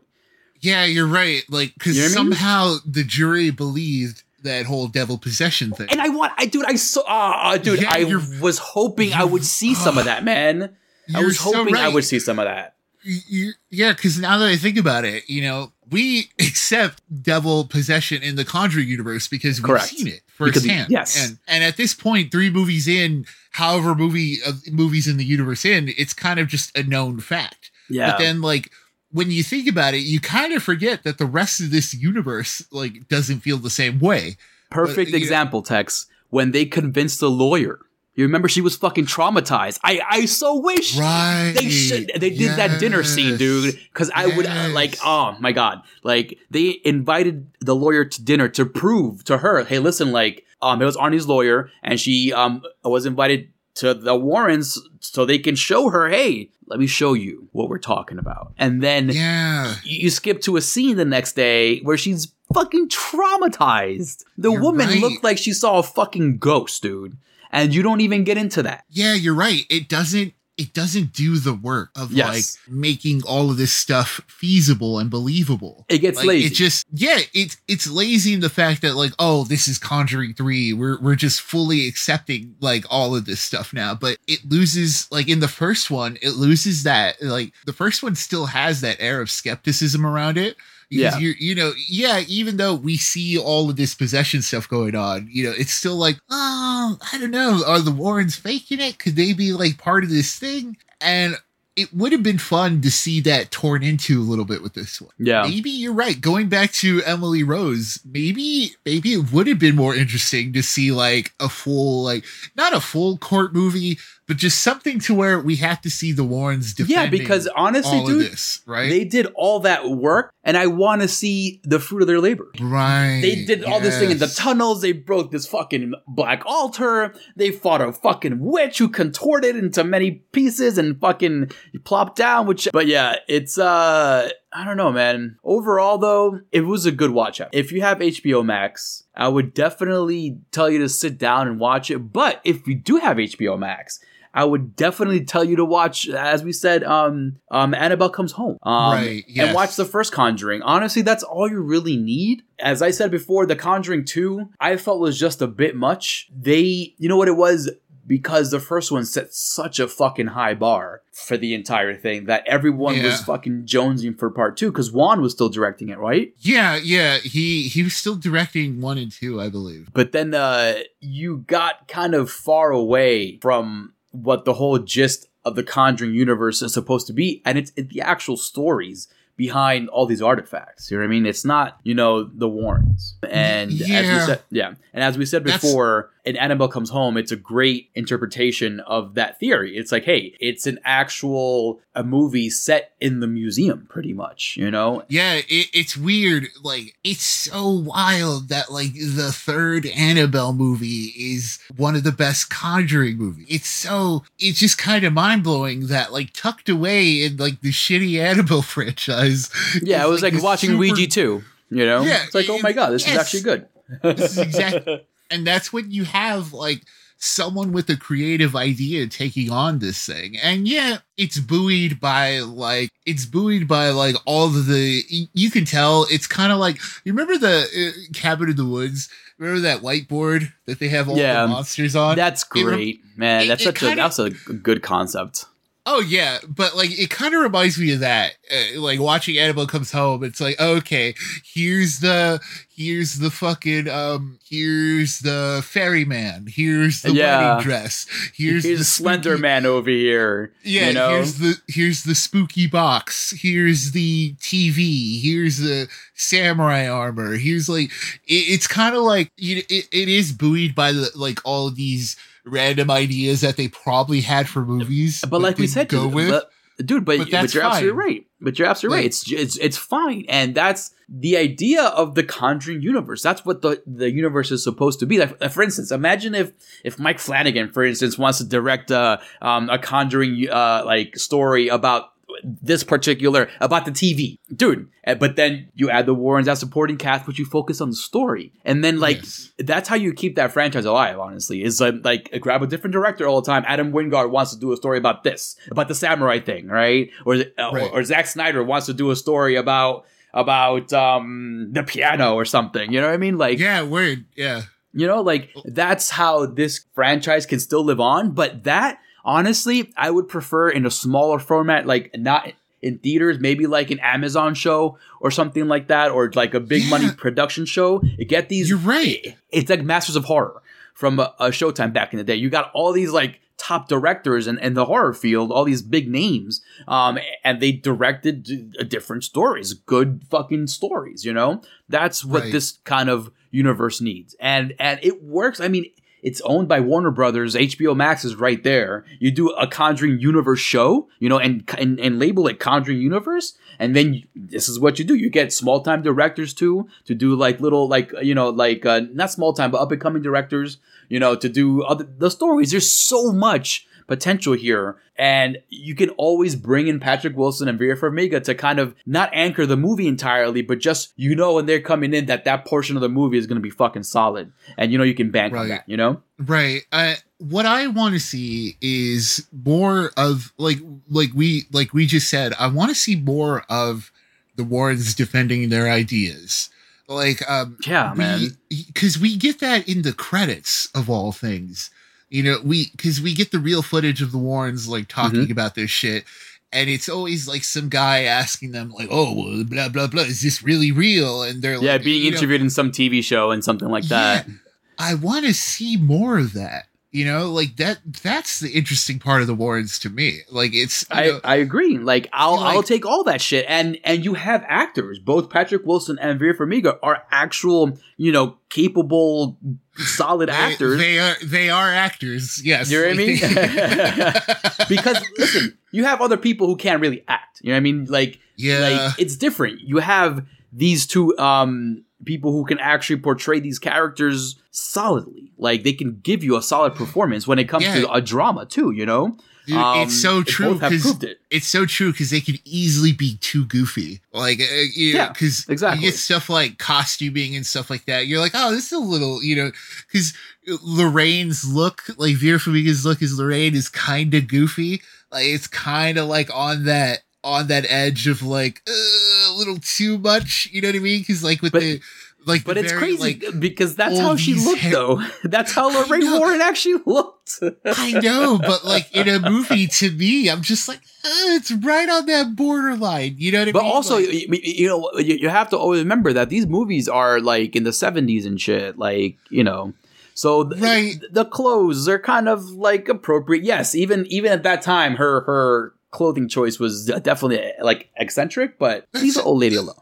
yeah, you're right. Like, because You know what I mean? somehow the jury believed that whole devil possession thing. and i want i dude i saw uh, uh, dude Yeah, i was hoping i would see some of that man I was so hoping I would see some of that. Y- y- yeah, because now that I think about it, you know, we accept devil possession in the Conjuring universe because we've Correct. seen it Because firsthand. yes. and and at this point, three movies in, however movie uh, movies in the universe in, it's kind of just a known fact. Yeah. But then, like, when you think about it, you kind of forget that the rest of this universe like doesn't feel the same way. Perfect but, you know- example, Tex, when they convinced the lawyer. You remember she was fucking traumatized. I I so wish Right. they should they did that dinner scene, dude. Because I would uh, like, oh my god, like they invited the lawyer to dinner to prove to her, hey, listen, like, um, it was Arnie's lawyer, and she um was invited to the Warrens so they can show her, hey, let me show you what we're talking about, and then Yeah. you skip to a scene the next day where she's fucking traumatized. The You're woman right. looked like she saw a fucking ghost, dude. And you don't even get into that. Yeah, you're right. It doesn't it doesn't do the work of Yes. like making all of this stuff feasible and believable. It gets Like, lazy. It just yeah, it's it's lazy in the fact that like, oh, this is Conjuring 3. We're we're just fully accepting like all of this stuff now. But it loses like in the first one, it loses that like the first one still has that air of skepticism around it. Because Yeah. you're you know, yeah, even though we see all of this possession stuff going on, you know, it's still like, oh, I don't know, are the Warrens faking it? Could they be like part of this thing? And it would have been fun to see that torn into a little bit with this one. yeah. Maybe you're right. Going back to Emily Rose, maybe maybe it would have been more interesting to see like a full like not a full court movie, but just something to where we have to see the Warrens defending Yeah, because honestly, all dude, of this, right? they did all that work, and I want to see the fruit of their labor. right. They did all this thing in the tunnels. They broke this fucking black altar. They fought a fucking witch who contorted into many pieces and fucking plopped down. Which, but yeah, it's uh, I don't know, man. Overall, though, it was a good watch out. If you have HBO Max, I would definitely tell you to sit down and watch it. But if you do have HBO Max. I would definitely tell you to watch, as we said, um, um, Annabelle comes home, um, Right, and watch the first Conjuring. Honestly, that's all you really need. As I said before, The Conjuring 2, I felt was just a bit much. They, you know what it was? Because the first one set such a fucking high bar for the entire thing that everyone was fucking jonesing for part two because Wan was still directing it, right? Yeah, yeah. He he was still directing one and two, I believe. But then uh, you got kind of far away from what the whole gist of the Conjuring universe is supposed to be, and it's, it's the actual stories behind all these artifacts. You know what I mean? It's not, you know, the Warrens. And as we Yeah. said, yeah. And as we said That's- in Annabelle Comes Home, it's a great interpretation of that theory. It's like, hey, it's an actual a movie set in the museum, pretty much. You know? Yeah, it, it's weird. Like, it's so wild that, like, the third Annabelle movie is one of the best Conjuring movies. It's so, it's just kind of mind blowing that, like, tucked away in, like, the shitty Annabelle franchise. Yeah, it was like, this watching super- Ouija too. You know? Yeah, it's like, oh my god, this is actually good. This is exactly- And that's when you have, like, someone with a creative idea taking on this thing. And yeah, it's buoyed by like it's buoyed by like all of the you can tell it's kind of like you remember the uh, cabin in the woods remember that whiteboard that they have all Yeah. the monsters on That's It great, man. it- That's it such a kinda- that's a good concept. Oh yeah, but like it kind of reminds me of that. Uh, like watching Annabelle comes home, it's like okay, here's the here's the fucking um here's the ferryman, here's the Yeah. wedding dress, here's, Here's, the Slender spooky- Man over here. Yeah, you know? here's the here's the spooky box. Here's the TV. Here's the samurai armor. Here's like it, it's kind of like you know, it, it is buoyed by the like all of these random ideas that they probably had for movies. but like we said, go dude, with. but- dude, but, But but, you're absolutely right. But you're absolutely right. It's it's it's fine, and that's the idea of the Conjuring universe. That's what the the universe is supposed to be. Like, for instance, imagine if if Mike Flanagan, for instance, wants to direct a um, a Conjuring uh, like story about this particular about the TV, dude. uh, But then you add the Warrens as supporting cast, but you focus on the story, and then like Yes. that's how you keep that franchise alive. Honestly, is like, like grab a different director all the time. Adam Wingard wants to do a story about this, about the samurai thing, right? Or uh, Right. or, or Zack Snyder wants to do a story about about um the piano or something. You know what I mean? Like yeah, weird, Yeah. you know, like that's how this franchise can still live on. But that honestly, I would prefer in a smaller format, like not in theaters, maybe like an Amazon show or something like that, or like a big Yeah. money production show. You get these. You're right. It's like Masters of Horror from a, a Showtime back in the day. You got all these like top directors in, in the horror field, all these big names, um, and they directed uh, different stories, good fucking stories. You know, that's what Right. this kind of universe needs, and and it works. I mean. It's owned by Warner Brothers. HBO Max is right there. You do a Conjuring Universe show, you know, and and, and label it Conjuring Universe, and then you, this is what you do. You get small time directors too to do like little like you know like uh, not small time but up and coming directors, you know, to do other the stories. There's so much potential here, and you can always bring in Patrick Wilson and Vera Farmiga to kind of not anchor the movie entirely, but just you know when they're coming in that that portion of the movie is going to be fucking solid, and you know you can bank on Right. that, you know. Right. Uh, what I want to see is more of like like we like we just said. I want to see more of the Warrens defending their ideas. Like um Yeah, man. because we get that in the credits of all things. You know, we because we get the real footage of the Warrens like talking Mm-hmm. about this shit, and it's always like some guy asking them like, "Oh, well, blah blah blah, is this really real?" And they're like Yeah, like, being you know, interviewed in some TV show and something like that. I want to see more of that. You know, like that. That's the interesting part of the Warrens to me. Like it's I, know, I agree. Like I'll Like- I'll take all that shit. And and you have actors, both Patrick Wilson and Vera Farmiga are actual, you know, capable, solid they- actors. They are. They are actors. Yes. You know what I mean? Because listen, you have other people who can't really act. You know what I mean? Like yeah. like it's different. You have these two um people who can actually portray these characters solidly. Like they can give you a solid performance when it comes Yeah. to a drama too, you know? Dude, Um, it's so true because it. it's so true because they could easily be too goofy. Like, uh, you Yeah, because exactly. you get stuff like costuming and stuff like that. You're like, oh, this is a little, you know, because Lorraine's look, like Vera Farmiga's look as Lorraine is kind of goofy. Like, it's kind of like on that on that edge of like uh, little too much. You know what I mean? Because like with But- the like, But it's very, crazy like, because that's how she looked, hair- though. That's how Lorraine. Warren actually looked. I know, but like in a movie, to me, I'm just like, uh, it's right on that borderline. You know what I But mean? But also, Like, you, you know, you, you have to always remember that these movies are like in the 70s and shit. Like, you know. So th- Right. the clothes are kind of like appropriate. Yes, even even at that time, her her clothing choice was definitely like eccentric. But leave the old lady alone.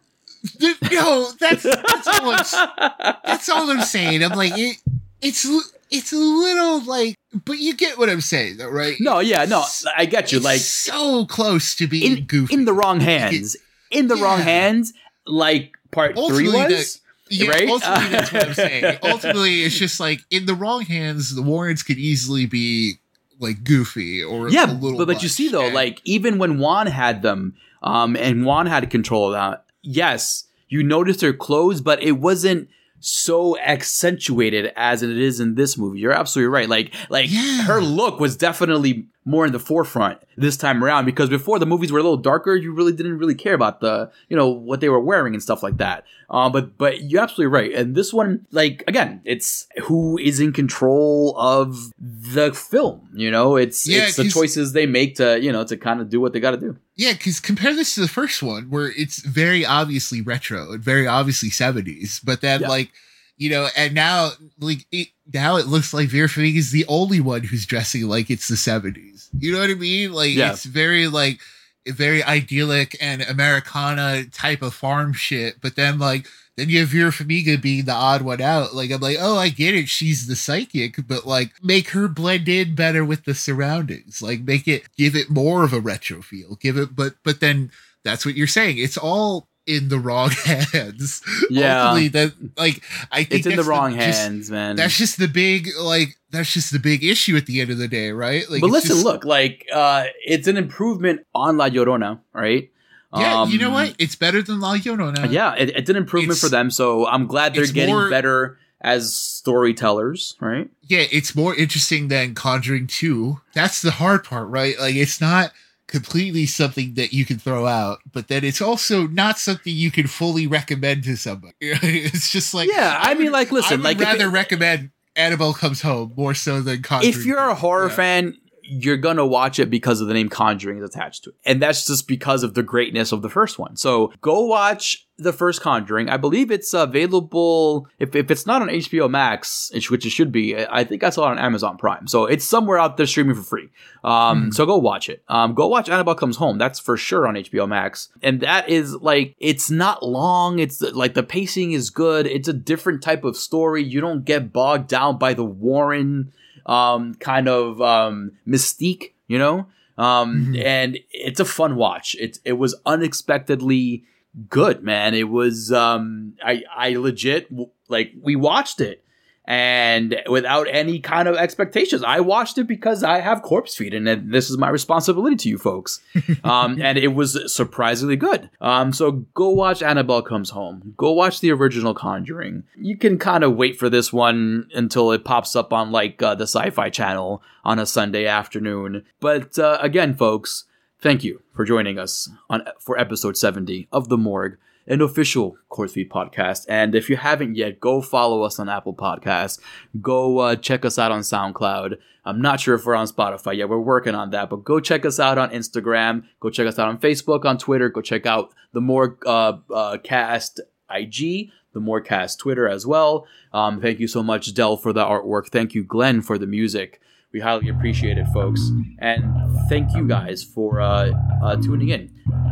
no, that's that's all, I'm, that's all I'm saying. I'm like, it, it's it's a little like, but you get what I'm saying, though, right? no, yeah, no, I get you. It's Like so close to being in goofy in the wrong hands, in the wrong hands. Like part three Ultimately, was. Yeah, right? ultimately, that's what I'm saying. Ultimately, it's just like in the wrong hands, the Warrens could easily be like goofy or yeah, a little. but, but you see though, and- like even when Wan had them, um, and Wan had control of that, yes, you noticed her clothes, but it wasn't so accentuated as it is in this movie. You're absolutely right. Like, like Yeah. her look was definitely more in the forefront this time around because before the movies were a little darker, you really didn't really care about the, you know, what they were wearing and stuff like that. Um, but but you're absolutely right. And this one, like again, it's who is in control of the film. You know, it's Yeah, it's the choices they make to you know to kind of do what they got to do. Yeah, because compare this to the first one, where it's very obviously retro and very obviously seventies, but then Yeah. like, you know, and now like it, now it looks like Vera Farmiga is the only one who's dressing like it's the seventies. You know what I mean? Like Yeah. it's very like very idyllic and Americana type of farm shit, but then like then you have Vera Farmiga being the odd one out. Like I'm like, oh, I get it, she's the psychic, but like make her blend in better with the surroundings. Like make it give it more of a retro feel. Give it, but but then that's what you're saying. It's all in the wrong hands. Yeah. Ultimately, that like I think It's in the wrong just- hands, man. that's just the big like that's just the big issue at the end of the day, right? Like, but listen, just- look, like uh, it's an improvement on La Llorona, right? Yeah, you know Um, what? It's better than La Llorona. Yeah, it, it's an improvement It's- for them. So I'm glad they're getting more- better as storytellers, right? yeah, it's more interesting than Conjuring 2. That's the hard part, right? Like it's not completely something that you can throw out, but then it's also not something you can fully recommend to somebody. it's just like Yeah, I mean, would- like, listen, I would like, rather it- recommend Annabelle Comes Home more so than Conjuring. if you're a horror Yeah. fan, you're gonna watch it because of the name Conjuring is attached to it. And that's just because of the greatness of the first one. So go watch the first Conjuring. I believe it's available if, if it's not on HBO Max, which it should be. I think I saw it on Amazon Prime, so it's somewhere out there streaming for free. Um, mm. So go watch it. Um, go watch Annabelle Comes Home. That's for sure on HBO Max, and that is like it's not long. It's like the pacing is good. It's a different type of story. You don't get bogged down by the Warren um, kind of um, mystique, you know. Um, mm-hmm. and it's a fun watch. It it was unexpectedly good, man. It was um I I legit like we watched it and without any kind of expectations. I watched it because I have Corpsefeed, and this is my responsibility to you folks. Um, and it was surprisingly good. Um, so go watch Annabelle Comes Home. Go watch the original Conjuring. You can kind of wait for this one until it pops up on like uh, the Sci-Fi Channel on a Sunday afternoon. But uh, again, folks, thank you for joining us on for episode 70 of the Morgue an official Corpsefeed podcast. And if you haven't yet, go follow us on Apple Podcasts. Go uh, check us out on SoundCloud. I'm not sure if we're on Spotify yet. We're working on that, but go check us out on Instagram. Go check us out on Facebook, on Twitter. Go check out the Morgue uh, uh, Cast IG, the Morgue Cast Twitter as well. Um, thank you so much, Dell, for the artwork. Thank you, Glenn, for the music. We highly appreciate it, folks. And thank you guys for uh, uh, tuning in.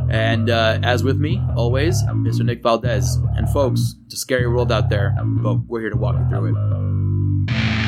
And uh, as with me, always, Mr. Nick Valdez. And folks, it's a scary world out there, but we're here to walk you through it.